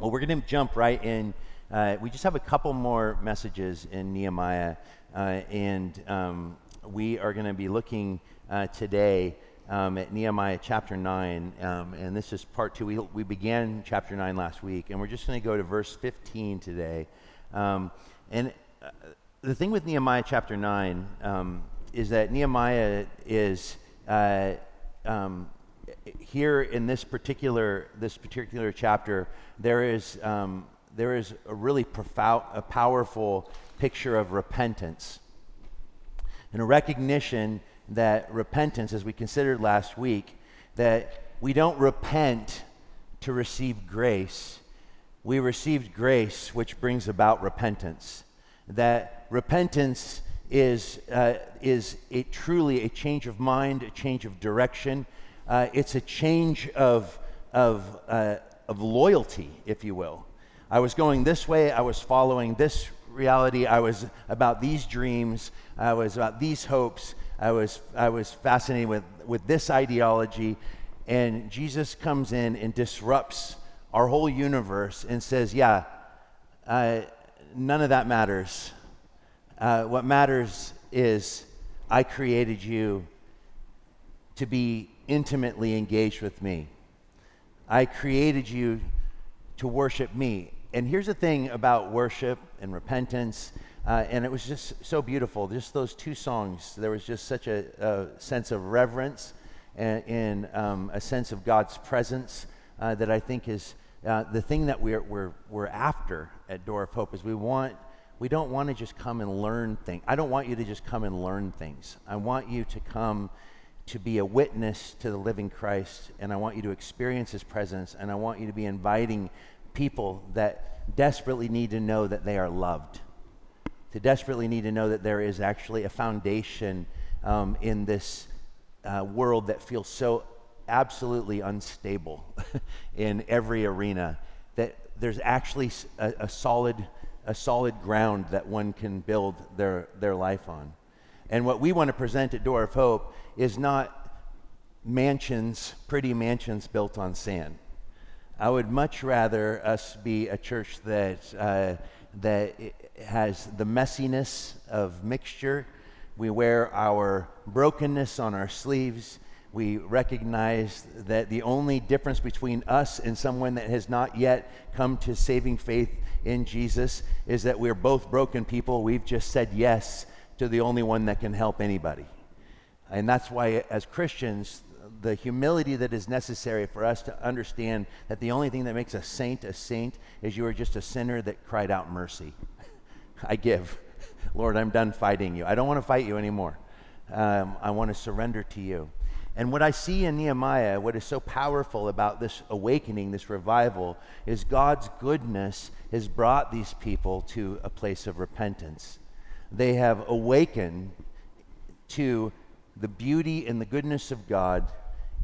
Well, we're going to jump right in. Uh, we just have a couple more messages in Nehemiah, uh, and um, we are going to be looking uh, today um, at Nehemiah chapter 9, um, and this is part two. We, we began chapter 9 last week, and we're just going to go to verse 15 today. Um, and uh, the thing with Nehemiah chapter 9 um, is that Nehemiah is. Uh, um, here in this particular this particular chapter, there is um, there is a really profound, a powerful picture of repentance and a recognition that repentance, as we considered last week, that we don't repent to receive grace. We received grace, which brings about repentance. That repentance is, uh, is a, truly a change of mind, a change of direction, uh, it's a change of, of, uh, of loyalty, if you will. I was going this way, I was following this reality, I was about these dreams, I was about these hopes, I was, I was fascinated with, with this ideology. And Jesus comes in and disrupts our whole universe and says, Yeah, uh, none of that matters. Uh, what matters is I created you to be intimately engaged with me. I created you to worship me. And here's the thing about worship and repentance, uh, and it was just so beautiful. Just those two songs, there was just such a, a sense of reverence and, and um, a sense of God's presence uh, that I think is uh, the thing that we're, we're, we're after at Door of Hope is we want we don't want to just come and learn things. I don't want you to just come and learn things. I want you to come to be a witness to the living Christ, and I want you to experience His presence, and I want you to be inviting people that desperately need to know that they are loved, to desperately need to know that there is actually a foundation um, in this uh, world that feels so absolutely unstable in every arena, that there's actually a, a solid a solid ground that one can build their, their life on. And what we want to present at Door of Hope is not mansions, pretty mansions built on sand. I would much rather us be a church that, uh, that has the messiness of mixture. We wear our brokenness on our sleeves. We recognize that the only difference between us and someone that has not yet come to saving faith in Jesus is that we're both broken people. We've just said yes to the only one that can help anybody. And that's why, as Christians, the humility that is necessary for us to understand that the only thing that makes a saint a saint is you are just a sinner that cried out mercy. I give. Lord, I'm done fighting you. I don't want to fight you anymore. Um, I want to surrender to you. And what I see in Nehemiah, what is so powerful about this awakening, this revival, is God's goodness has brought these people to a place of repentance. They have awakened to the beauty and the goodness of God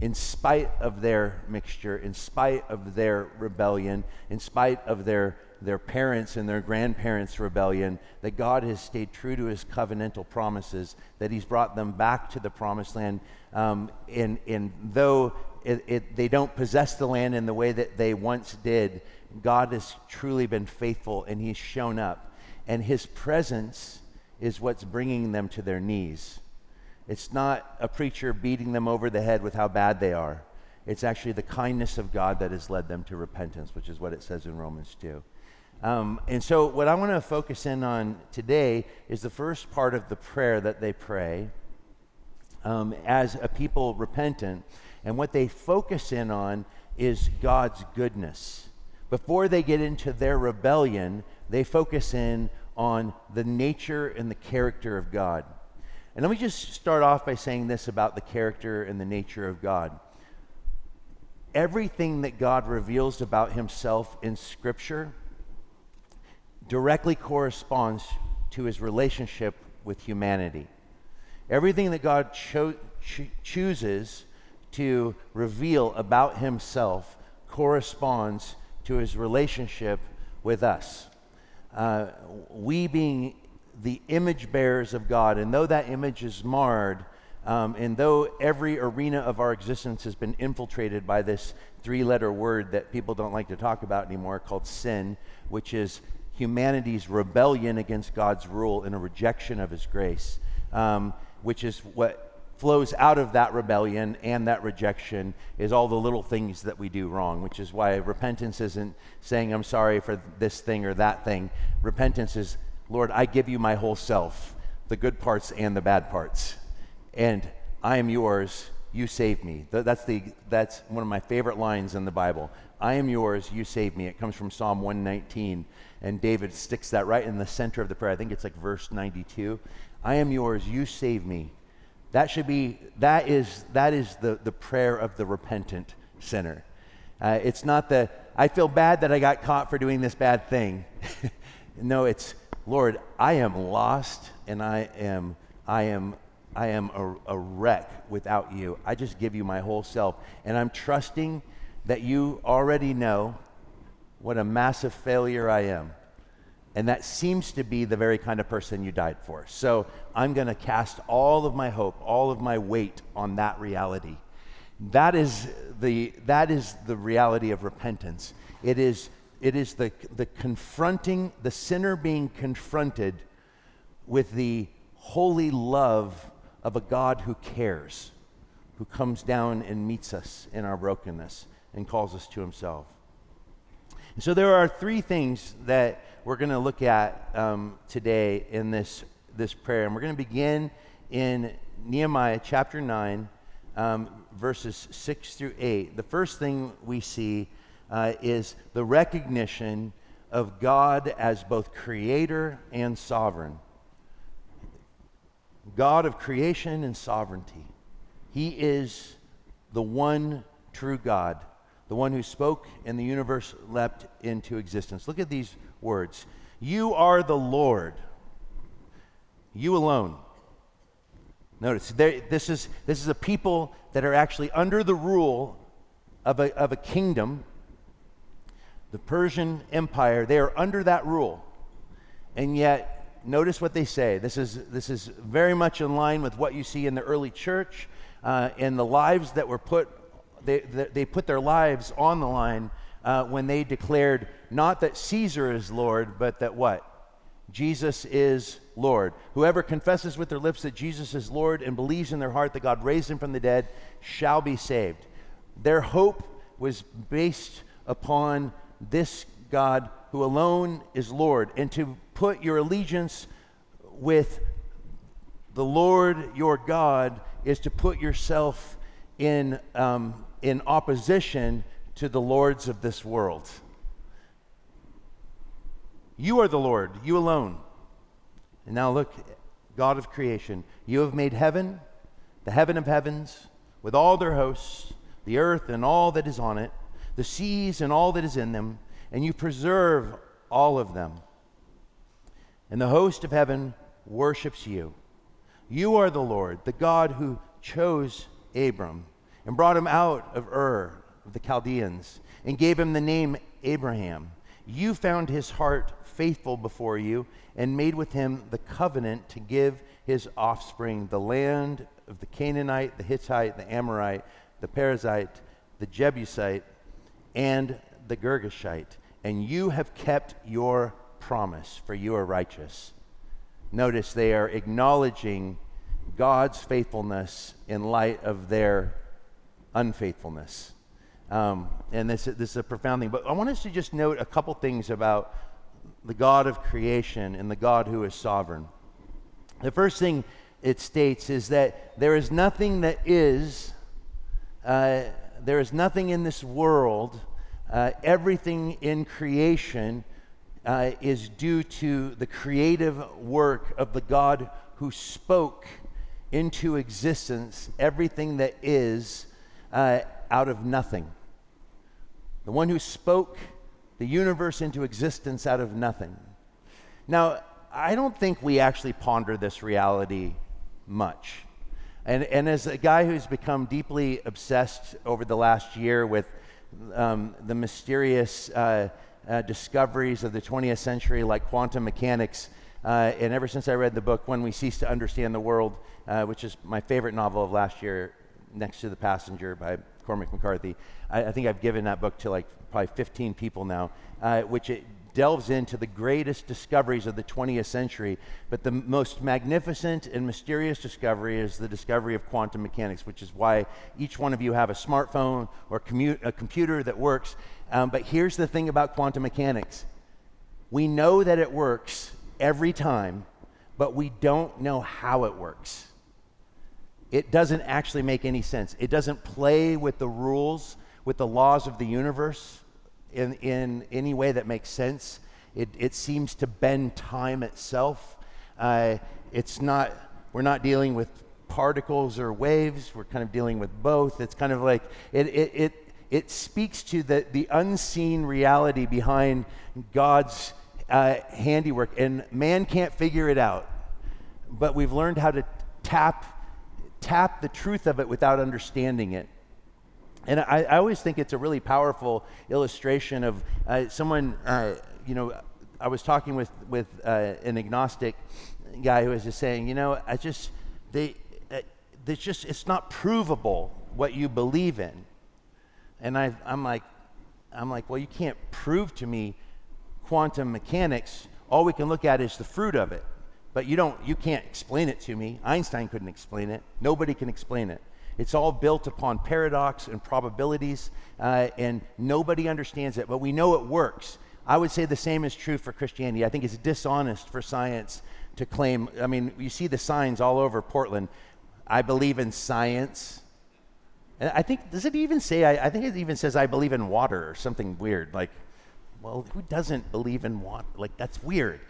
in spite of their mixture, in spite of their rebellion, in spite of their, their parents' and their grandparents' rebellion, that God has stayed true to his covenantal promises, that he's brought them back to the promised land. Um, and, and though it, it, they don't possess the land in the way that they once did, God has truly been faithful and he's shown up. And his presence is what's bringing them to their knees. It's not a preacher beating them over the head with how bad they are. It's actually the kindness of God that has led them to repentance, which is what it says in Romans 2. Um, and so, what I want to focus in on today is the first part of the prayer that they pray um, as a people repentant. And what they focus in on is God's goodness. Before they get into their rebellion, they focus in on the nature and the character of God. And let me just start off by saying this about the character and the nature of God. Everything that God reveals about himself in Scripture directly corresponds to his relationship with humanity. Everything that God cho- cho- chooses to reveal about himself corresponds to his relationship with us. Uh, we being the image bearers of God. And though that image is marred, um, and though every arena of our existence has been infiltrated by this three letter word that people don't like to talk about anymore called sin, which is humanity's rebellion against God's rule and a rejection of his grace, um, which is what flows out of that rebellion and that rejection is all the little things that we do wrong, which is why repentance isn't saying, I'm sorry for this thing or that thing. Repentance is, Lord, I give you my whole self, the good parts and the bad parts. And I am yours, you save me. That's, the, that's one of my favorite lines in the Bible. I am yours, you save me. It comes from Psalm 119. And David sticks that right in the center of the prayer. I think it's like verse 92. I am yours, you save me. That should be, that is, that is the, the prayer of the repentant sinner. Uh, it's not the, I feel bad that I got caught for doing this bad thing. no, it's, Lord, I am lost and I am, I am, I am a, a wreck without you. I just give you my whole self. And I'm trusting that you already know what a massive failure I am. And that seems to be the very kind of person you died for. So I'm going to cast all of my hope, all of my weight on that reality. That is the, that is the reality of repentance. It is, it is the, the confronting, the sinner being confronted with the holy love of a God who cares, who comes down and meets us in our brokenness and calls us to himself. So there are three things that we're going to look at um, today in this, this prayer. And we're going to begin in Nehemiah chapter 9, um, verses 6 through 8. The first thing we see uh, is the recognition of God as both creator and sovereign. God of creation and sovereignty. He is the one true God the one who spoke and the universe leapt into existence. Look at these words You are the Lord, you alone. Notice, this, is, this is a people that are actually under the rule of a, of a kingdom, the Persian Empire. They are under that rule. And yet, notice what they say. This is, this is very much in line with what you see in the early church uh, the lives that were put they, they put their lives on the line uh, when they declared not that Caesar is Lord, but that what? Jesus is Lord. Whoever confesses with their lips that Jesus is Lord and believes in their heart that God raised him from the dead shall be saved. Their hope was based upon this God who alone is Lord. And to put your allegiance with the Lord your God is to put yourself in um, in opposition to the lords of this world. You are the Lord, you alone. And now look, God of creation, you have made heaven, the heaven of heavens, with all their hosts, the earth and all that is on it, the seas and all that is in them, and you preserve all of them. And the host of heaven worships you. You are the Lord, the God who chose Abram and brought him out of Ur of the Chaldeans and gave him the name Abraham. You found his heart faithful before you and made with him the covenant to give his offspring the land of the Canaanite, the Hittite, the Amorite, the Perizzite, the Jebusite, and the Girgashite. And you have kept your promise, for you are righteous. Notice they are acknowledging God's faithfulness in light of their unfaithfulness. Um, and this, this is a profound thing. But I want us to just note a couple things about the God of creation and the God who is sovereign. The first thing it states is that there is nothing that is, uh, there is nothing in this world, uh, everything in creation uh, is due to the creative work of the God who spoke into existence everything that is uh, out of nothing. The one who spoke the universe into existence out of nothing. Now, I don't think we actually ponder this reality much. And, and as a guy who's become deeply obsessed over the last year with um, the mysterious uh, uh, discoveries of the 20th century, like quantum mechanics, uh, and ever since I read the book, When We Cease to Understand the World, uh, which is my favorite novel of last year, Next to the Passenger by Cormac McCarthy. I, I think I've given that book to like probably 15 people now, uh, which it delves into the greatest discoveries of the 20th century. But the most magnificent and mysterious discovery is the discovery of quantum mechanics, which is why each one of you have a smartphone or commu- a computer that works. Um, but here's the thing about quantum mechanics we know that it works every time, but we don't know how it works. It doesn't actually make any sense. It doesn't play with the rules, with the laws of the universe in, in any way that makes sense. It, it seems to bend time itself. Uh, it's not, we're not dealing with particles or waves, we're kind of dealing with both. It's kind of like, it, it, it, it speaks to the, the unseen reality behind God's uh, handiwork, and man can't figure it out. But we've learned how to tap, tap the truth of it without understanding it. And I, I always think it's a really powerful illustration of uh, someone, uh, you know, I was talking with, with uh, an agnostic guy who was just saying, you know, I just, they, uh, it's just, it's not provable what you believe in. And I, I'm like, I'm like, well, you can't prove to me quantum mechanics. All we can look at is the fruit of it. But you don't, you can't explain it to me. Einstein couldn't explain it. Nobody can explain it. It's all built upon paradox and probabilities, uh, and nobody understands it, but we know it works. I would say the same is true for Christianity. I think it's dishonest for science to claim, I mean, you see the signs all over Portland. I believe in science. And I think, does it even say, I, I think it even says, I believe in water or something weird. Like, well, who doesn't believe in water? Like that's weird.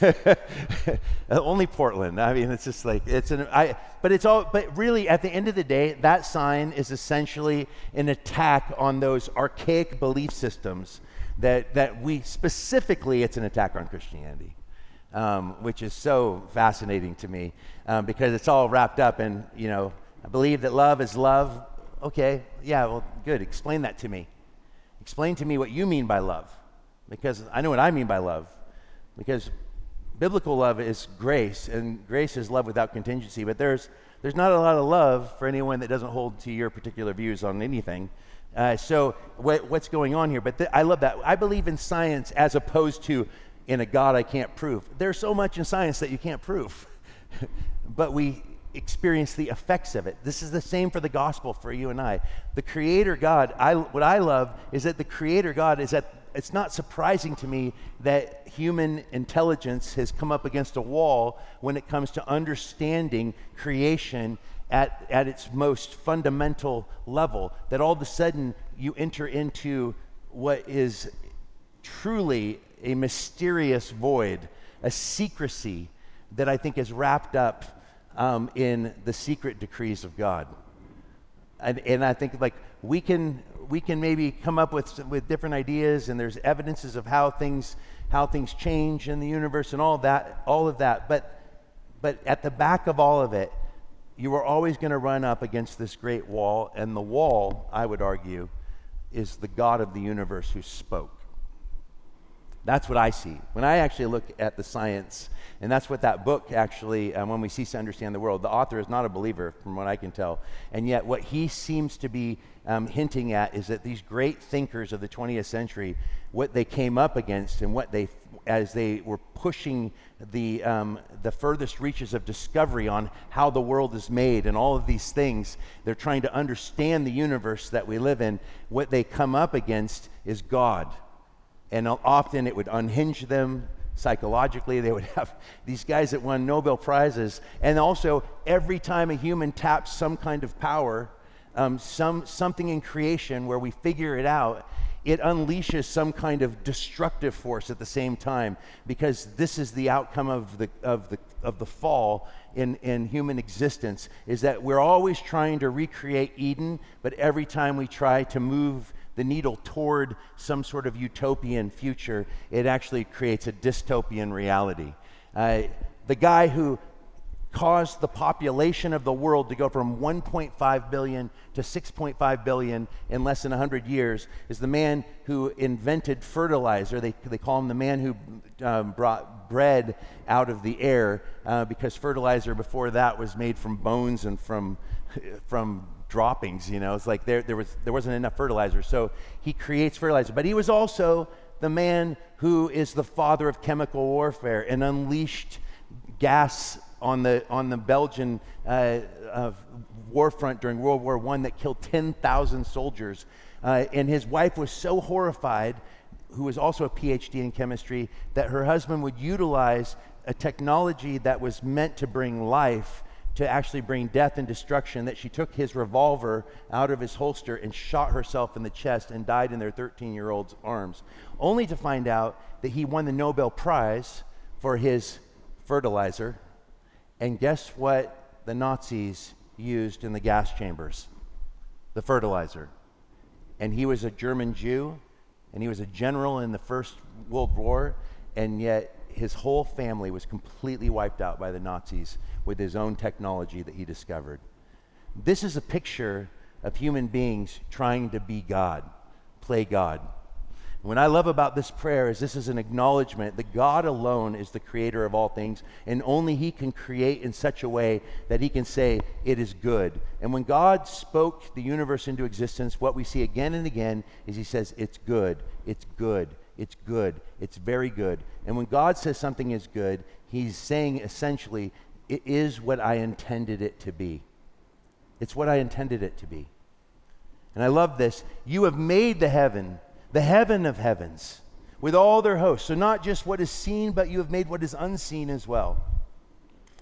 Only Portland. I mean, it's just like it's an. I. But it's all. But really, at the end of the day, that sign is essentially an attack on those archaic belief systems that that we specifically. It's an attack on Christianity, um, which is so fascinating to me um, because it's all wrapped up in you know. I believe that love is love. Okay, yeah, well, good. Explain that to me. Explain to me what you mean by love because I know what I mean by love. Because biblical love is grace, and grace is love without contingency. But there's there's not a lot of love for anyone that doesn't hold to your particular views on anything. Uh, so what, what's going on here? But th- I love that. I believe in science as opposed to in a God I can't prove. There's so much in science that you can't prove, but we experience the effects of it. This is the same for the gospel for you and I. The Creator God. I what I love is that the Creator God is at it's not surprising to me that human intelligence has come up against a wall when it comes to understanding creation at, at its most fundamental level. That all of a sudden you enter into what is truly a mysterious void, a secrecy that I think is wrapped up um, in the secret decrees of God. And, and I think like we can we can maybe come up with, with different ideas and there's evidences of how things, how things change in the universe and all that, all of that. But, but at the back of all of it, you are always going to run up against this great wall. And the wall, I would argue, is the God of the universe who spoke. That's what I see. When I actually look at the science, and that's what that book actually, um, when we cease to understand the world, the author is not a believer, from what I can tell. And yet, what he seems to be um, hinting at is that these great thinkers of the 20th century, what they came up against and what they, as they were pushing the, um, the furthest reaches of discovery on how the world is made and all of these things, they're trying to understand the universe that we live in. What they come up against is God and often it would unhinge them psychologically. They would have these guys that won Nobel Prizes. And also, every time a human taps some kind of power, um, some, something in creation where we figure it out, it unleashes some kind of destructive force at the same time because this is the outcome of the, of the, of the fall in, in human existence is that we're always trying to recreate eden but every time we try to move the needle toward some sort of utopian future, it actually creates a dystopian reality. Uh, the guy who caused the population of the world to go from 1.5 billion to 6.5 billion in less than 100 years is the man who invented fertilizer. They, they call him the man who um, brought bread out of the air uh, because fertilizer before that was made from bones and from, from droppings, you know. It's like there, there, was, there wasn't enough fertilizer. So he creates fertilizer. But he was also the man who is the father of chemical warfare and unleashed gas on the, on the Belgian uh, uh, war front during World War I that killed 10,000 soldiers. Uh, and his wife was so horrified, who was also a PhD in chemistry, that her husband would utilize a technology that was meant to bring life to actually bring death and destruction that she took his revolver out of his holster and shot herself in the chest and died in their 13 year old's arms, only to find out that he won the Nobel Prize for his fertilizer. And guess what the Nazis used in the gas chambers? The fertilizer. And he was a German Jew, and he was a general in the First World War, and yet his whole family was completely wiped out by the Nazis with his own technology that he discovered. This is a picture of human beings trying to be God, play God. What I love about this prayer is this is an acknowledgement that God alone is the creator of all things, and only He can create in such a way that He can say, It is good. And when God spoke the universe into existence, what we see again and again is He says, It's good, it's good, it's good, it's very good. And when God says something is good, He's saying essentially, It is what I intended it to be. It's what I intended it to be. And I love this. You have made the heaven the heaven of heavens, with all their hosts. So, not just what is seen, but you have made what is unseen as well.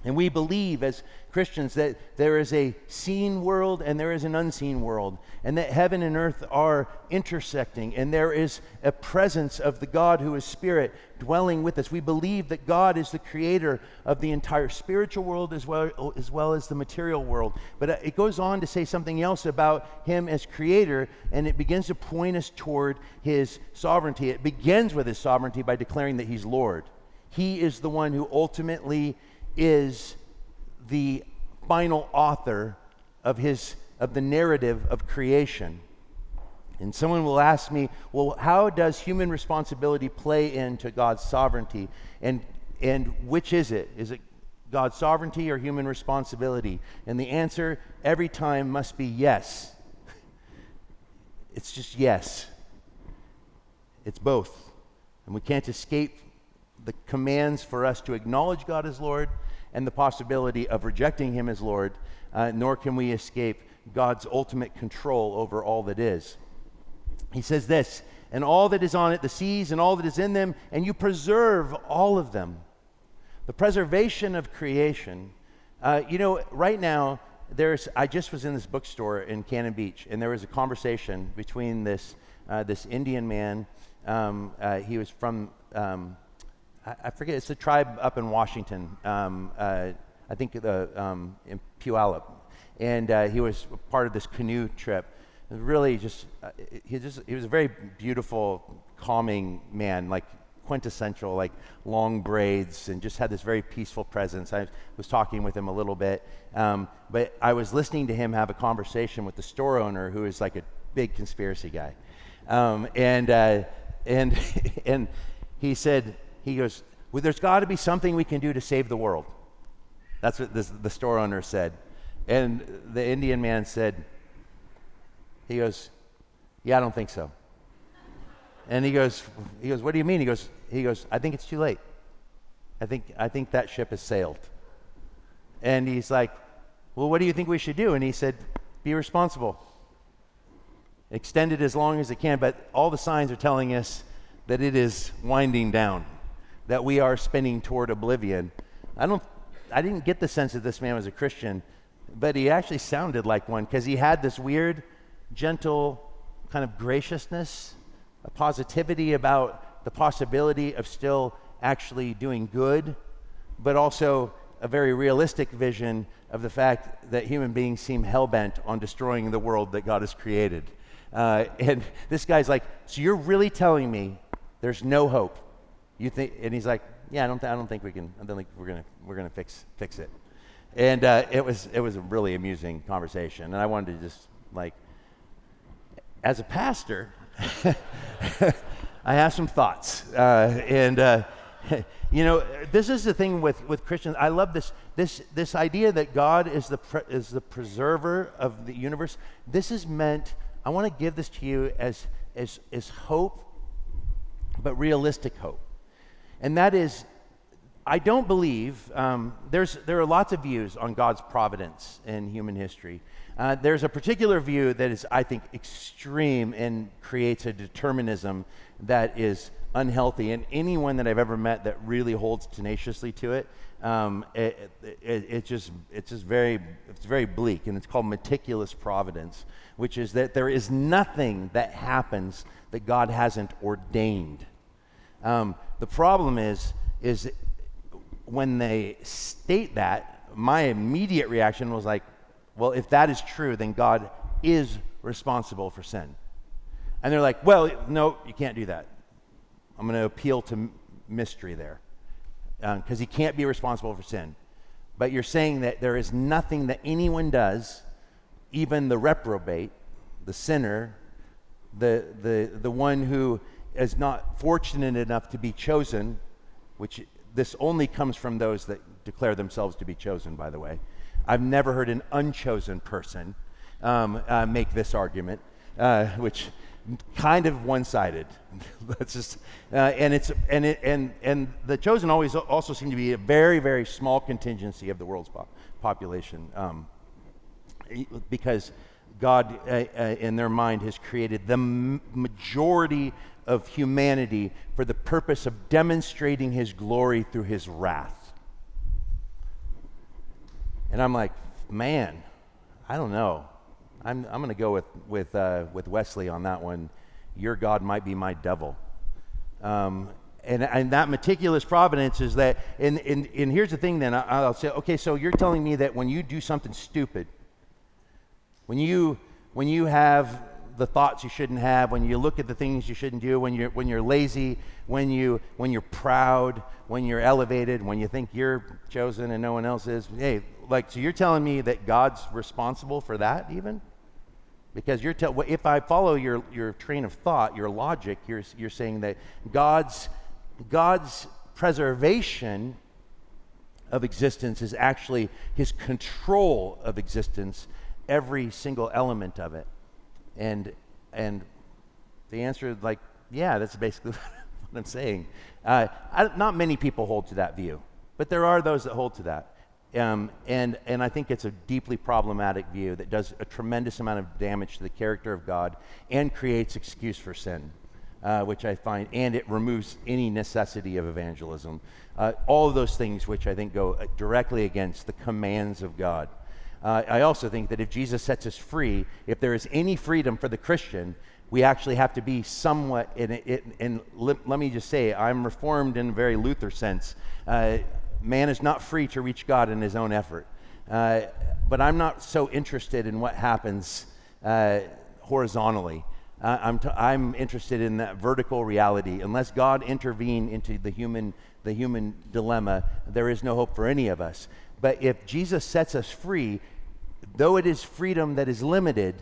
And we believe as Christians that there is a seen world and there is an unseen world, and that heaven and earth are intersecting, and there is a presence of the God who is spirit dwelling with us. We believe that God is the creator of the entire spiritual world as well as, well as the material world. But uh, it goes on to say something else about him as creator, and it begins to point us toward his sovereignty. It begins with his sovereignty by declaring that he's Lord. He is the one who ultimately is the final author of his of the narrative of creation. And someone will ask me, well, how does human responsibility play into God's sovereignty? And and which is it? Is it God's sovereignty or human responsibility? And the answer every time must be yes. It's just yes. It's both. And we can't escape the commands for us to acknowledge God as Lord and the possibility of rejecting Him as Lord, uh, nor can we escape God's ultimate control over all that is. He says this, and all that is on it, the seas and all that is in them, and you preserve all of them. The preservation of creation. Uh, you know, right now, there's, I just was in this bookstore in Cannon Beach, and there was a conversation between this, uh, this Indian man. Um, uh, he was from um, I, forget, it's a tribe up in Washington. Um, uh, I think the, um, in Puyallup. And uh, he was part of this canoe trip. Really just, uh, he, just, he was a very beautiful, calming man, like quintessential, like long braids, and just had this very peaceful presence. I was talking with him a little bit, um, but I was listening to him have a conversation with the store owner, who is like a big conspiracy guy, um, and uh, and and he said, he goes, well, There's got to be something we can do to save the world. That's what this, the store owner said. And the Indian man said, He goes, Yeah, I don't think so. And he goes, he goes, What do you mean? He goes, he goes, I think it's too late. I think, I think that ship has sailed. And he's like, Well, what do you think we should do? And he said, Be responsible. Extend it as long as it can, but all the signs are telling us that it is winding down that we are spinning toward oblivion. I don't I didn't get the sense that this man was a Christian, but he actually sounded like one because he had this weird, gentle kind of graciousness, a positivity about the possibility of still actually doing good, but also a very realistic vision of the fact that human beings seem hell bent on destroying the world that God has created. Uh, and this guy's like, So you're really telling me there's no hope? You think? And he's like, yeah, I don't, th- I don't think we can. I don't think we're gonna we're gonna fix fix it. And uh, it was it was a really amusing conversation, and I wanted to just like, as a pastor, I have some thoughts, uh, and uh, you know, this is the thing with, with Christians. I love this, this, this idea that God is the, pre- is the preserver of the universe. This is meant, I want to give this to you as, as, as hope, but realistic hope. And that is, I don't believe, um, there's, there are lots of views on God's providence in human history. Uh, there's a particular view that is, I think, extreme and creates a determinism that is unhealthy. And anyone that I've ever met that really holds tenaciously to it, um, it, it, it, just it's just very it's very bleak, and it's called meticulous providence, which is that there is nothing that happens that God hasn't ordained. Um, the problem is is when they state that, my immediate reaction was like, well, if that is true, then God is responsible for sin. And they're like, well, no, you can't do that. I'm going to appeal to mystery there because um, he can't be responsible for sin. But you're saying that there is nothing that anyone does, even the reprobate, the sinner, the, the, the one who is not fortunate enough to be chosen, which this only comes from those that declare themselves to be chosen, by the way. I've never heard an unchosen person um, uh, make this argument, uh, which kind of one-sided. Let's just, uh, and it's and it and and the chosen always also seem to be a very very small contingency of the world's population, um, because God, uh, uh, in their mind, has created the majority of humanity for the purpose of demonstrating His glory through His wrath. And I'm like, man, I don't know. I'm, I'm going to go with, with, uh, with Wesley on that one. Your God might be my devil. Um, and, and that meticulous providence is that, and, and, and here's the thing then, I, will say, okay, so you're telling me that when you do something stupid, when you, when you have the thoughts you shouldn't have, when you look at the things you shouldn't do, when you're, when you're lazy, when, you, when you're proud, when you're elevated, when you think you're chosen and no one else is, hey, like, so you're telling me that God's responsible for that even? Because you're tell, if I follow your, your train of thought, your logic, you're, you're saying that God's, God's preservation of existence is actually his control of existence, every single element of it. And, and the answer, is like, yeah, that's basically what I'm saying. Uh, I, not many people hold to that view, but there are those that hold to that. Um, and, and I think it's a deeply problematic view that does a tremendous amount of damage to the character of God and creates excuse for sin, uh, which I find, and it removes any necessity of evangelism. Uh, all of those things which I think go uh, directly against the commands of God. Uh, I also think that if Jesus sets us free, if there is any freedom for the Christian, we actually have to be somewhat, let, let, me just say, I'm reformed in a very Luther sense. Uh, man is not free to reach God in his own effort. Uh, but I'm not so interested in what happens uh, horizontally. Uh, I'm, t- I'm interested in that vertical reality. Unless God intervene into the human, the human dilemma, there is no hope for any of us. But if Jesus sets us free, though it is freedom that is limited,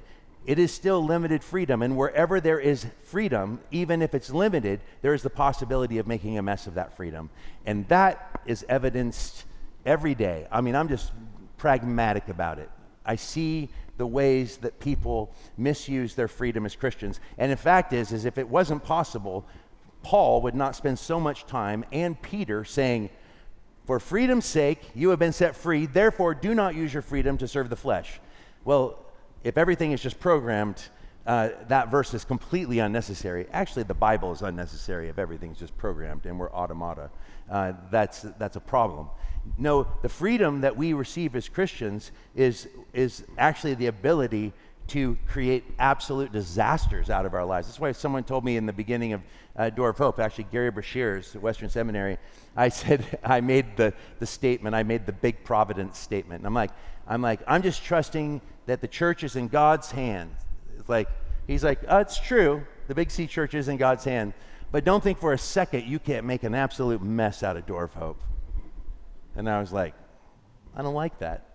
it is still limited freedom. And wherever there is freedom, even if it's limited, there is the possibility of making a mess of that freedom. And that is evidenced every day. I mean, I'm just pragmatic about it. I see the ways that people misuse their freedom as Christians. And in fact is is if it wasn't possible, Paul would not spend so much time and Peter saying, "For freedom's sake, you have been set free. Therefore, do not use your freedom to serve the flesh." Well, if everything is just programmed, uh, that verse is completely unnecessary. Actually, the Bible is unnecessary if everything's just programmed and we're automata. Uh, that's, that's a problem. No, the freedom that we receive as Christians is, is actually the ability to create absolute disasters out of our lives. That's why someone told me in the beginning of uh, Door of Hope, actually Gary Breshears at Western Seminary, I said, I made the, the statement, I made the big providence statement. And I'm like, I'm like, I'm just trusting that the church is in God's hand. It's like, he's like, oh, it's true. The Big C church is in God's hand. But don't think for a second you can't make an absolute mess out of Door of Hope. And I was like, I don't like that.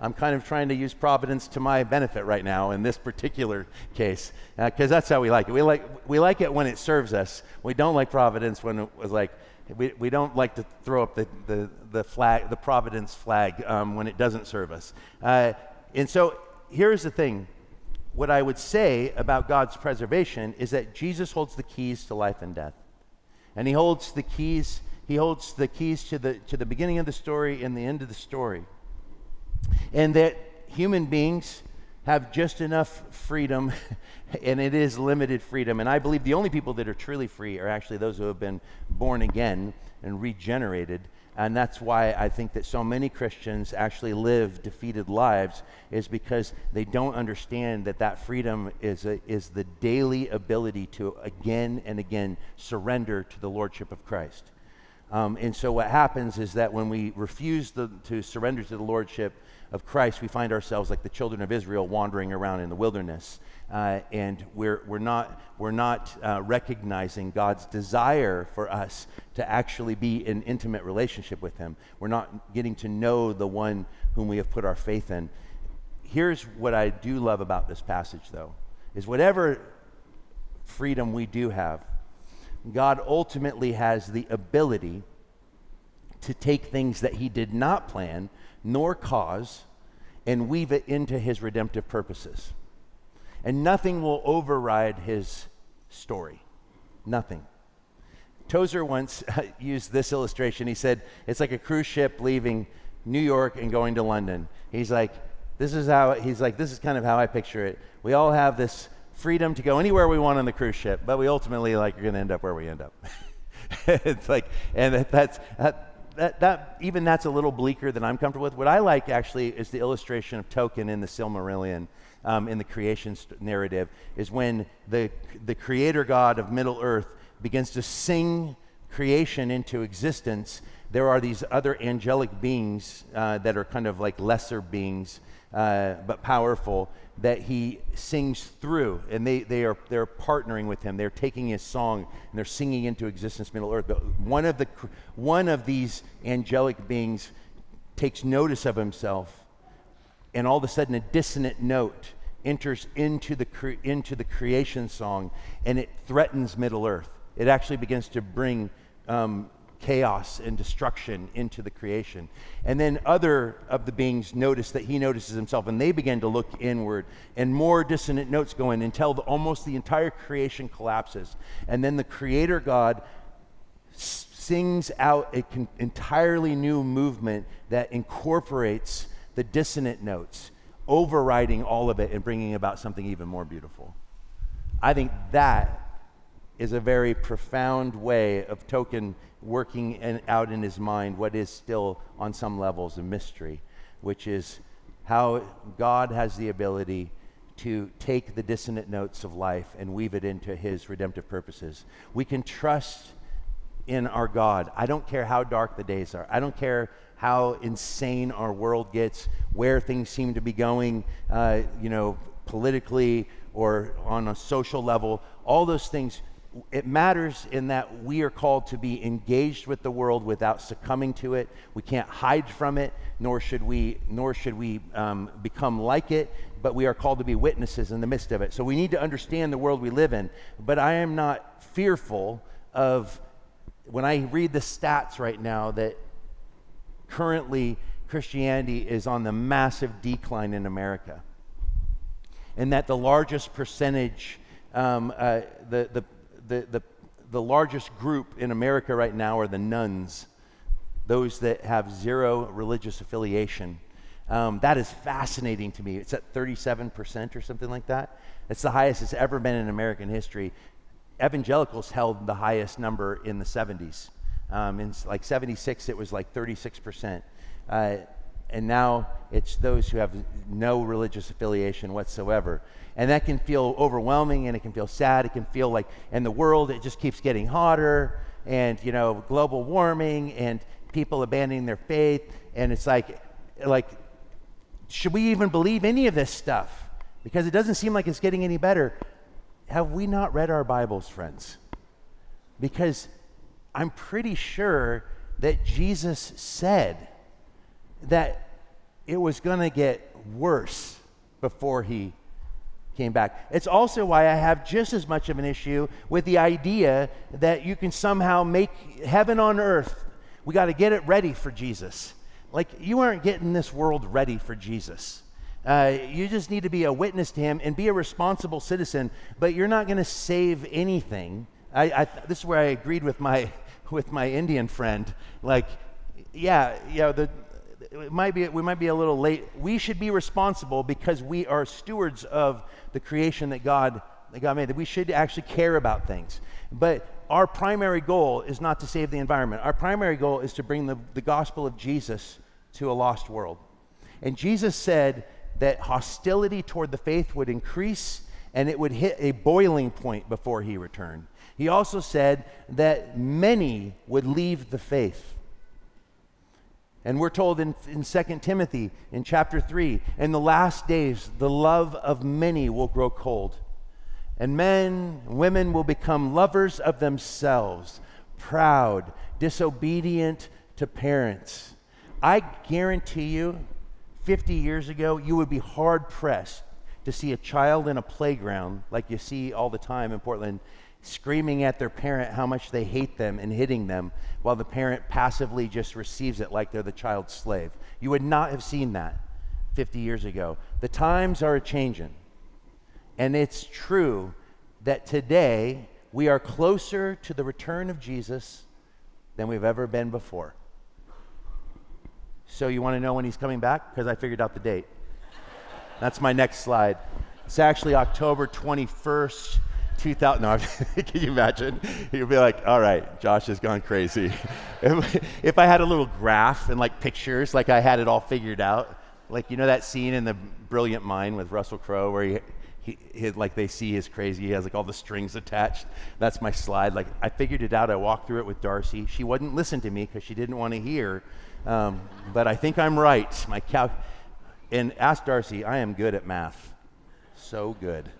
I'm kind of trying to use providence to my benefit right now in this particular case, because uh, that's how we like it. We like, we like it when it serves us. We don't like providence when it was like, we, we don't like to throw up the, the, the flag, the providence flag um, when it doesn't serve us. Uh, and so here's the thing. What I would say about God's preservation is that Jesus holds the keys to life and death. And he holds the keys, he holds the keys to the, to the beginning of the story and the end of the story and that human beings have just enough freedom, and it is limited freedom. And I believe the only people that are truly free are actually those who have been born again and regenerated. And that's why I think that so many Christians actually live defeated lives, is because they don't understand that that freedom is, a, is the daily ability to again and again surrender to the Lordship of Christ. Um, and so what happens is that when we refuse the, to surrender to the Lordship, of Christ, we find ourselves like the children of Israel wandering around in the wilderness. Uh, and we're, we're not, we're not uh, recognizing God's desire for us to actually be in intimate relationship with Him. We're not getting to know the one whom we have put our faith in. Here's what I do love about this passage, though, is whatever freedom we do have, God ultimately has the ability to take things that He did not plan nor cause and weave it into his redemptive purposes. And nothing will override his story. Nothing. Tozer once used this illustration. He said, It's like a cruise ship leaving New York and going to London. He's like, This is how, he's like, This is kind of how I picture it. We all have this freedom to go anywhere we want on the cruise ship, but we ultimately, like, are going to end up where we end up. it's like, and that's, that, that, that, even that's a little bleaker than I'm comfortable with. What I like actually is the illustration of Tolkien in the Silmarillion, um, in the creation st- narrative, is when the, the creator God of Middle Earth begins to sing creation into existence. There are these other angelic beings uh, that are kind of like lesser beings, uh, but powerful, that he sings through. And they, they are they're partnering with him. They're taking his song and they're singing into existence middle earth. But one of the one of these angelic beings takes notice of himself and all of a sudden a dissonant note enters into the cre- into the creation song and it threatens middle earth. It actually begins to bring um, chaos and destruction into the creation. And then other of the beings notice that he notices himself, and they begin to look inward, and more dissonant notes go in until the, almost the entire creation collapses. And then the Creator God sings out an entirely new movement that incorporates the dissonant notes, overriding all of it and bringing about something even more beautiful. I think that is a very profound way of Tolkien working in, out in his mind what is still on some levels a mystery, which is how God has the ability to take the dissonant notes of life and weave it into his redemptive purposes. We can trust in our God. I don't care how dark the days are. I don't care how insane our world gets, where things seem to be going, uh, you know, politically or on a social level. All those things it matters in that we are called to be engaged with the world without succumbing to it. We can't hide from it, nor should we, nor should we um, become like it. But we are called to be witnesses in the midst of it. So we need to understand the world we live in. But I am not fearful of when I read the stats right now that currently Christianity is on the massive decline in America, and that the largest percentage, um, uh, the the the, the, the largest group in America right now are the nones, those that have zero religious affiliation. Um, that is fascinating to me. It's at 37% or something like that. It's the highest it's ever been in American history. Evangelicals held the highest number in the 70s. Um, in like 76, it was like 36%. Uh, and now it's those who have no religious affiliation whatsoever. And that can feel overwhelming and it can feel sad. It can feel like in the world it just keeps getting hotter and, you know, global warming and people abandoning their faith. And it's like, like, should we even believe any of this stuff? Because it doesn't seem like it's getting any better. Have we not read our Bibles, friends? Because I'm pretty sure that Jesus said that it was going to get worse before he came back. It's also why I have just as much of an issue with the idea that you can somehow make heaven on earth. We got to get it ready for Jesus. Like, you aren't getting this world ready for Jesus. Uh, you just need to be a witness to him and be a responsible citizen, but you're not going to save anything. I, I, this is where I agreed with my, with my Indian friend. Like, yeah, yeah, the, it might be, we might be a little late. We should be responsible because we are stewards of the creation that God, that God made, that we should actually care about things. But our primary goal is not to save the environment. Our primary goal is to bring the, the gospel of Jesus to a lost world. And Jesus said that hostility toward the faith would increase and it would hit a boiling point before he returned. He also said that many would leave the faith. And we're told in, in 2 Timothy in chapter 3 in the last days, the love of many will grow cold. And men, women will become lovers of themselves, proud, disobedient to parents. I guarantee you, 50 years ago, you would be hard pressed to see a child in a playground like you see all the time in Portland screaming at their parent how much they hate them and hitting them while the parent passively just receives it like they're the child's slave. You would not have seen that 50 years ago. The times are changing. And it's true that today we are closer to the return of Jesus than we've ever been before. So, you want to know when he's coming back? Because I figured out the date. That's my next slide. It's actually October 21st, 2000. No, can you imagine? You'd be like, all right, Josh has gone crazy. if, if I had a little graph and like pictures, like I had it all figured out, like, you know that scene in The Brilliant Mind with Russell Crowe where he, he, he, like they see his crazy. He has like all the strings attached. That's my slide. Like I figured it out. I walked through it with Darcy. She wouldn't listen to me because she didn't want to hear. Um, but I think I'm right. My cal- and ask Darcy. I am good at math. So good.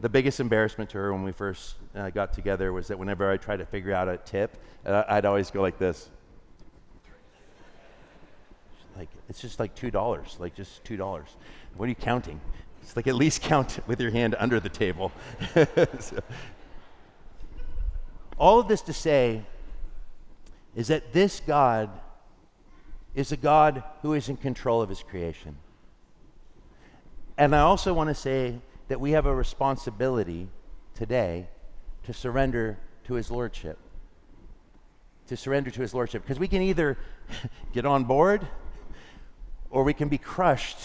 The biggest embarrassment to her when we first uh, got together was that whenever I tried to figure out a tip, uh, I'd always go like this. Like it's just like two dollars. Like just two dollars. What are you counting? It's like at least count with your hand under the table. so, all of this to say is that this God is a God who is in control of his creation. And I also want to say that we have a responsibility today to surrender to his lordship. To surrender to his lordship. Because we can either get on board or we can be crushed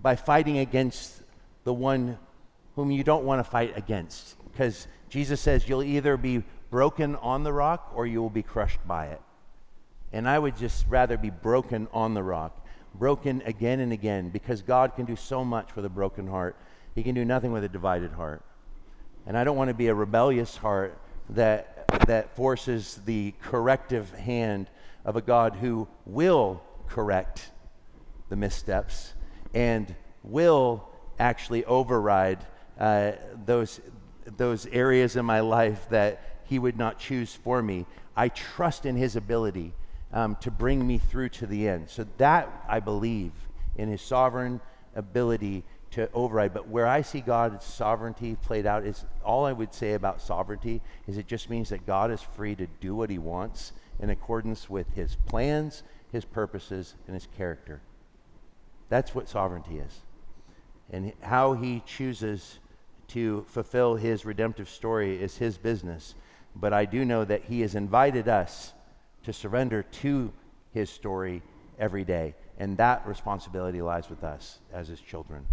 by fighting against the one whom you don't want to fight against. Because Jesus says you'll either be broken on the rock or you will be crushed by it. And I would just rather be broken on the rock, broken again and again, because God can do so much with a broken heart. He can do nothing with a divided heart. And I don't want to be a rebellious heart that, that forces the corrective hand of a God who will correct the missteps and will actually override uh, those, those areas in my life that He would not choose for me. I trust in His ability um, to bring me through to the end. So, that I believe in His sovereign ability to override. But where I see God's sovereignty played out is all I would say about sovereignty is it just means that God is free to do what He wants in accordance with His plans, His purposes, and His character. That's what sovereignty is. And how he chooses to fulfill his redemptive story is his business. But I do know that he has invited us to surrender to his story every day. And that responsibility lies with us as his children.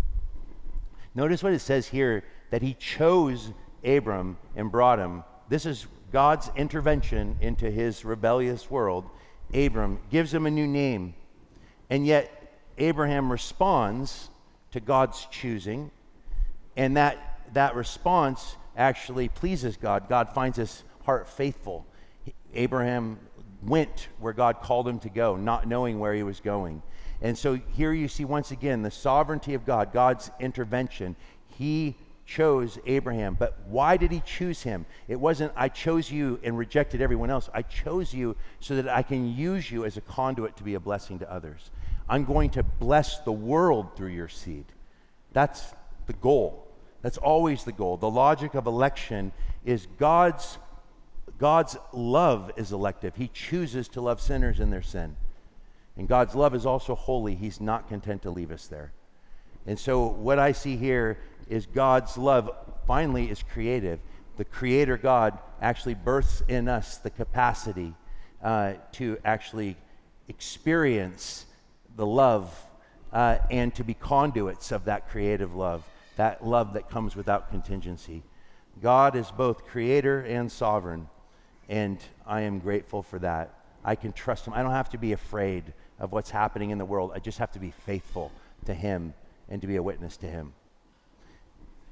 Notice what it says here that he chose Abram and brought him. This is God's intervention into his rebellious world. Abram gives him a new name. And yet, Abraham responds to God's choosing, and that, that response actually pleases God. God finds his heart faithful. Abraham went where God called him to go, not knowing where he was going. And so here you see once again the sovereignty of God, God's intervention. He chose Abraham. But why did he choose him? It wasn't, I chose you and rejected everyone else. I chose you so that I can use you as a conduit to be a blessing to others. I'm going to bless the world through your seed. That's the goal. That's always the goal. The logic of election is God's God's love is elective. He chooses to love sinners in their sin. And God's love is also holy. He's not content to leave us there. And so what I see here is God's love finally is creative. The creator God actually births in us the capacity uh, to actually experience the love uh, and to be conduits of that creative love, that love that comes without contingency. God is both creator and sovereign, and I am grateful for that. I can trust Him. I don't have to be afraid of what's happening in the world. I just have to be faithful to Him and to be a witness to Him.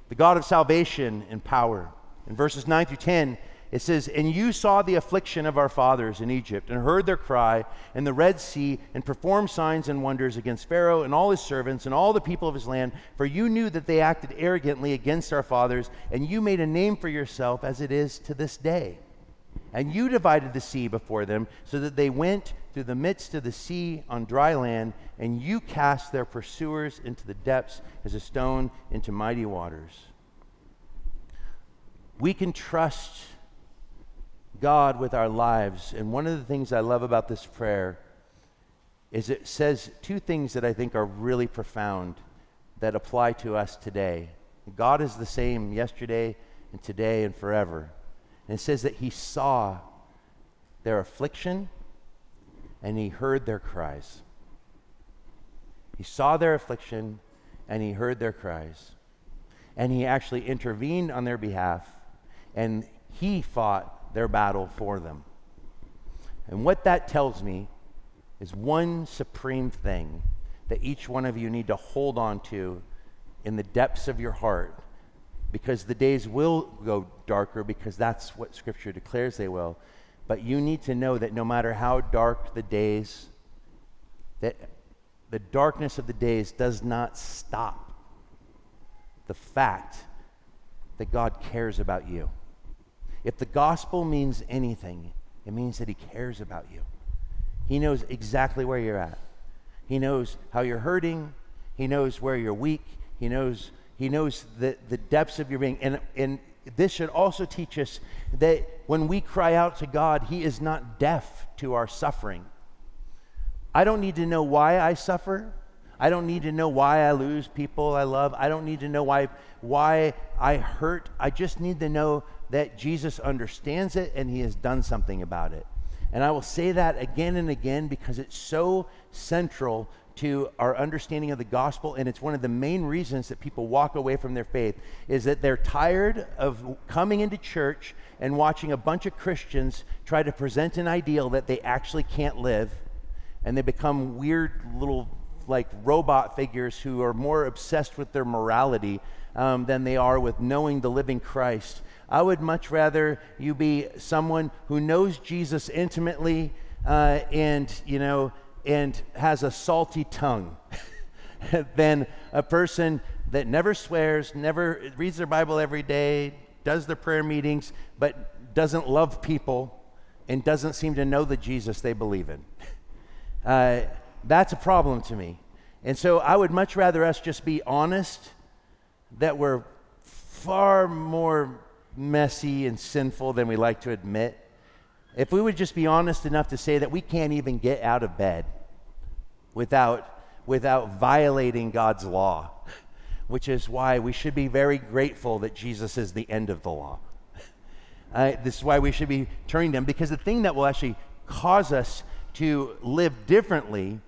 The God of salvation and power. In verses 9 through 10, it says, And you saw the affliction of our fathers in Egypt, and heard their cry in the Red Sea, and performed signs and wonders against Pharaoh and all his servants and all the people of his land. For you knew that they acted arrogantly against our fathers, and you made a name for yourself as it is to this day. And you divided the sea before them, so that they went through the midst of the sea on dry land, and you cast their pursuers into the depths as a stone into mighty waters. We can trust God with our lives. And one of the things I love about this prayer is it says two things that I think are really profound that apply to us today. God is the same yesterday and today and forever. And it says that He saw their affliction and He heard their cries. He saw their affliction and He heard their cries. And He actually intervened on their behalf and He fought their battle for them. And what that tells me is one supreme thing that each one of you need to hold on to in the depths of your heart because the days will go darker because that's what scripture declares they will but you need to know that no matter how dark the days that the darkness of the days does not stop the fact that God cares about you if the gospel means anything, it means that He cares about you. He knows exactly where you're at. He knows how you're hurting. He knows where you're weak. He knows, he knows the, the depths of your being. And, and this should also teach us that when we cry out to God, He is not deaf to our suffering. I don't need to know why I suffer. I don't need to know why I lose people I love. I don't need to know why, why I hurt. I just need to know that Jesus understands it and he has done something about it. And I will say that again and again because it's so central to our understanding of the gospel and it's one of the main reasons that people walk away from their faith is that they're tired of coming into church and watching a bunch of Christians try to present an ideal that they actually can't live and they become weird little like robot figures who are more obsessed with their morality um, than they are with knowing the living Christ. I would much rather you be someone who knows Jesus intimately uh, and, you know, and has a salty tongue than a person that never swears, never reads their Bible every day, does their prayer meetings, but doesn't love people and doesn't seem to know the Jesus they believe in. Uh, that's a problem to me. And so I would much rather us just be honest that we're far more messy and sinful than we like to admit, if we would just be honest enough to say that we can't even get out of bed without, without violating God's law, which is why we should be very grateful that Jesus is the end of the law. Uh, this is why we should be turning to Him, because the thing that will actually cause us to live differently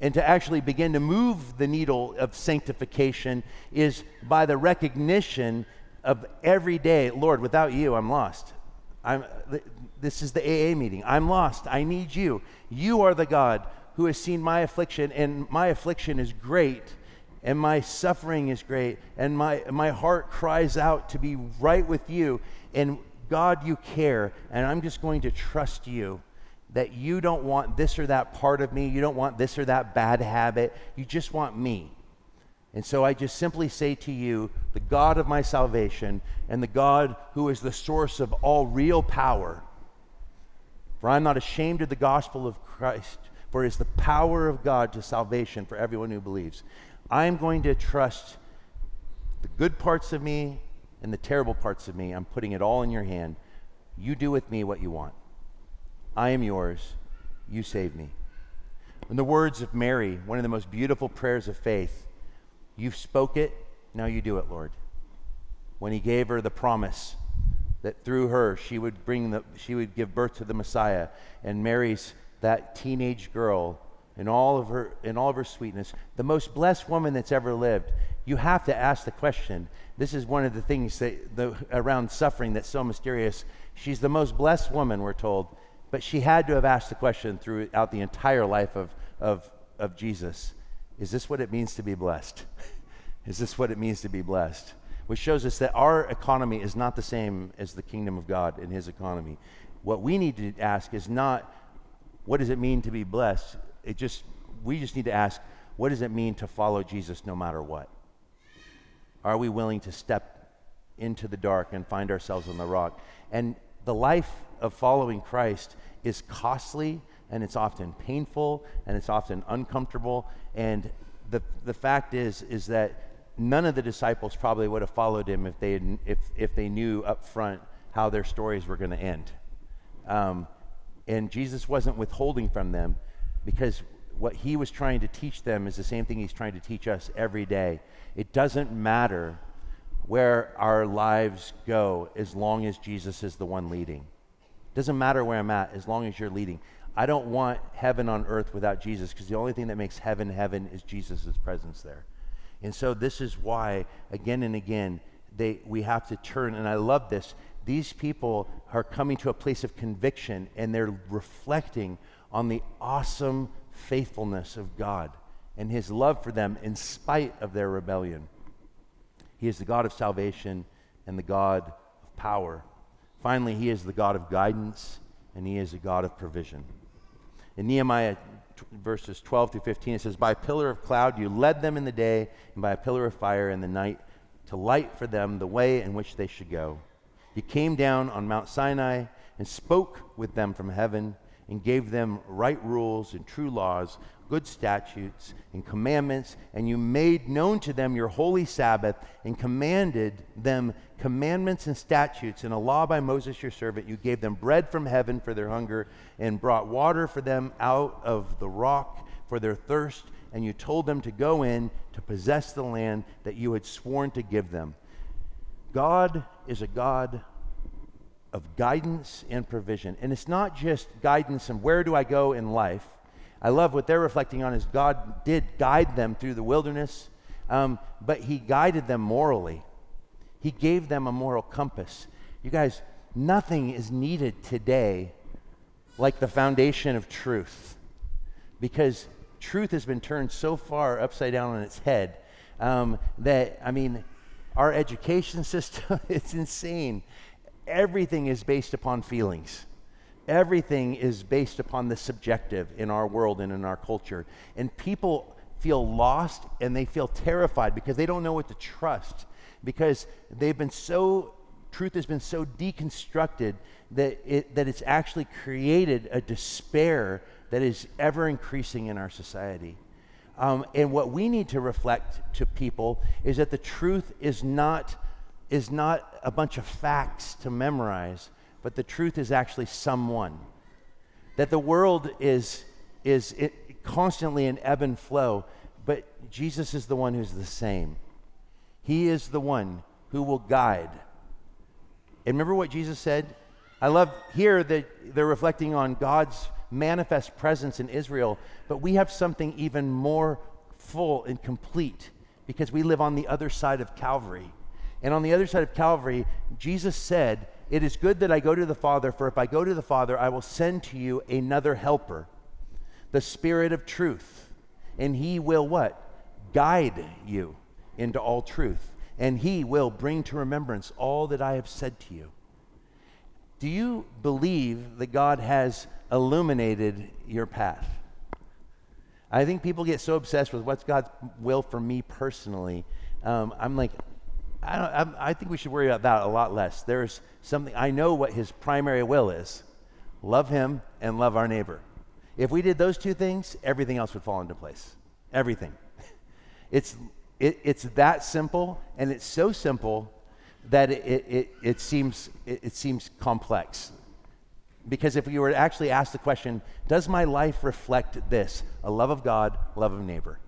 and to actually begin to move the needle of sanctification is by the recognition of every day, Lord, without you, I'm lost. I'm, this is the AA meeting. I'm lost. I need you. You are the God who has seen my affliction, and my affliction is great, and my suffering is great, and my, my heart cries out to be right with you. And God, you care, and I'm just going to trust you that you don't want this or that part of me. You don't want this or that bad habit. You just want me. And so I just simply say to you, the God of my salvation and the God who is the source of all real power, for I'm not ashamed of the gospel of Christ, for it is the power of God to salvation for everyone who believes. I'm going to trust the good parts of me and the terrible parts of me. I'm putting it all in your hand. You do with me what you want. I am yours. You save me. In the words of Mary, one of the most beautiful prayers of faith, you've spoke it, now you do it, Lord. When he gave her the promise that through her she would bring the she would give birth to the Messiah and Mary's that teenage girl in all of her in all of her sweetness, the most blessed woman that's ever lived. You have to ask the question. This is one of the things that the, around suffering that's so mysterious. She's the most blessed woman, we're told, but she had to have asked the question throughout the entire life of, of, of Jesus Is this what it means to be blessed? is this what it means to be blessed? Which shows us that our economy is not the same as the kingdom of God and his economy. What we need to ask is not what does it mean to be blessed? It just we just need to ask what does it mean to follow Jesus no matter what? Are we willing to step into the dark and find ourselves on the rock? And the life of following Christ is costly and it's often painful and it's often uncomfortable. And the, the fact is, is that none of the disciples probably would have followed him if they, had, if, if they knew up front how their stories were going to end. Um, and Jesus wasn't withholding from them because what he was trying to teach them is the same thing he's trying to teach us every day. It doesn't matter where our lives go as long as Jesus is the one leading. It doesn't matter where I'm at as long as you're leading. I don't want heaven on earth without Jesus because the only thing that makes heaven heaven is Jesus' presence there. And so this is why again and again they we have to turn and I love this. These people are coming to a place of conviction and they're reflecting on the awesome faithfulness of God and his love for them in spite of their rebellion. He is the God of salvation and the God of power. Finally, he is the God of guidance and he is a God of provision. In Nehemiah t- verses 12 through 15, it says, By a pillar of cloud you led them in the day, and by a pillar of fire in the night to light for them the way in which they should go. You came down on Mount Sinai and spoke with them from heaven and gave them right rules and true laws, good statutes and commandments, and you made known to them your holy Sabbath and commanded them commandments and statutes and a law by Moses your servant. You gave them bread from heaven for their hunger and brought water for them out of the rock for their thirst, and you told them to go in to possess the land that you had sworn to give them. God is a God of guidance and provision. And it's not just guidance and where do I go in life. I love what they're reflecting on is God did guide them through the wilderness, um, but He guided them morally. He gave them a moral compass. You guys, nothing is needed today like the foundation of truth because truth has been turned so far upside down on its head um, that, I mean, our education system, it's insane everything is based upon feelings. Everything is based upon the subjective in our world and in our culture. And people feel lost and they feel terrified because they don't know what to trust because they've been so truth has been so deconstructed that it, that it's actually created a despair that is ever increasing in our society. Um, and what we need to reflect to people is that the truth is not is not a bunch of facts to memorize, but the truth is actually someone. That the world is, is constantly in ebb and flow, but Jesus is the one who's the same. He is the one who will guide. And remember what Jesus said? I love here that they're reflecting on God's manifest presence in Israel, but we have something even more full and complete because we live on the other side of Calvary. And on the other side of Calvary, Jesus said, It is good that I go to the Father, for if I go to the Father, I will send to you another helper, the Spirit of truth. And he will what? Guide you into all truth. And he will bring to remembrance all that I have said to you. Do you believe that God has illuminated your path? I think people get so obsessed with what's God's will for me personally. Um, I'm like, I, don't, I, I think we should worry about that a lot less. There's something, I know what his primary will is love him and love our neighbor. If we did those two things, everything else would fall into place. Everything. It's, it, it's that simple, and it's so simple that it, it, it, it seems, it, it seems complex. Because if you were to actually ask the question, does my life reflect this? A love of God, love of neighbor.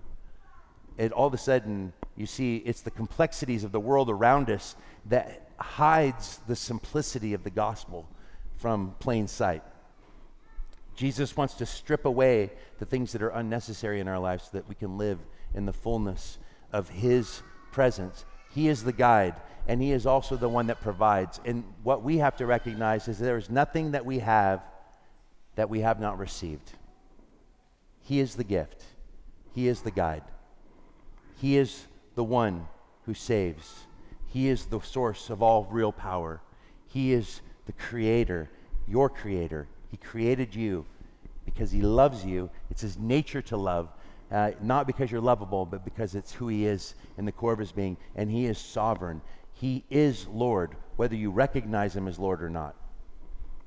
It all of a sudden, you see, it's the complexities of the world around us that hides the simplicity of the gospel from plain sight. Jesus wants to strip away the things that are unnecessary in our lives so that we can live in the fullness of His presence. He is the guide, and He is also the one that provides. And what we have to recognize is there is nothing that we have that we have not received. He is the gift, He is the guide, He is the one who saves, He is the source of all real power, He is the creator, your creator. He created you because He loves you. It's His nature to love, uh, not because you're lovable, but because it's who He is in the core of His being. And He is sovereign. He is Lord, whether you recognize Him as Lord or not.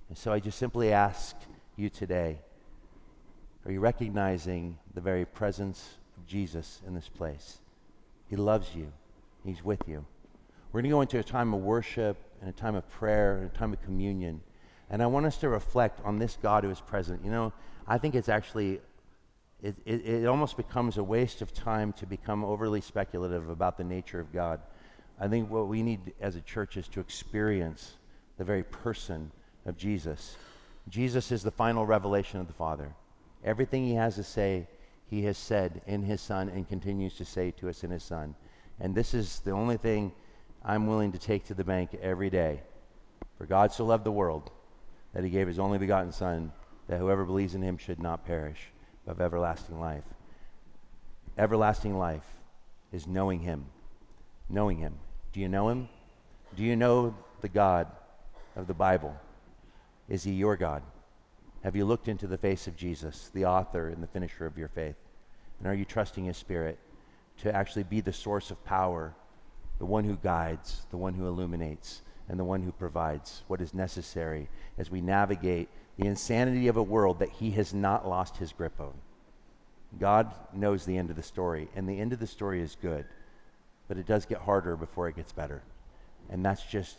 And so I just simply ask you today are you recognizing the very presence of Jesus in this place? He loves you, He's with you. We're going to go into a time of worship and a time of prayer and a time of communion. And I want us to reflect on this God who is present. You know, I think it's actually, it, it, it, almost becomes a waste of time to become overly speculative about the nature of God. I think what we need as a church is to experience the very person of Jesus. Jesus is the final revelation of the Father. Everything he has to say, he has said in his Son and continues to say to us in his Son. And this is the only thing I'm willing to take to the bank every day. For God so loved the world that he gave his only begotten Son, that whoever believes in him should not perish, but have everlasting life. Everlasting life is knowing him. Knowing him. Do you know him? Do you know the God of the Bible? Is he your God? Have you looked into the face of Jesus, the author and the finisher of your faith? And are you trusting his spirit to actually be the source of power, the one who guides, the one who illuminates, and the one who provides what is necessary as we navigate the insanity of a world that he has not lost his grip on. God knows the end of the story, and the end of the story is good, but it does get harder before it gets better. And that's just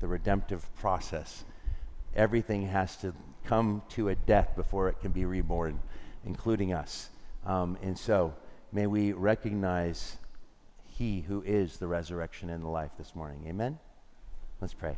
the redemptive process. Everything has to come to a death before it can be reborn, including us. Um, and so, may we recognize He who is the resurrection and the life this morning. Amen? Let's pray.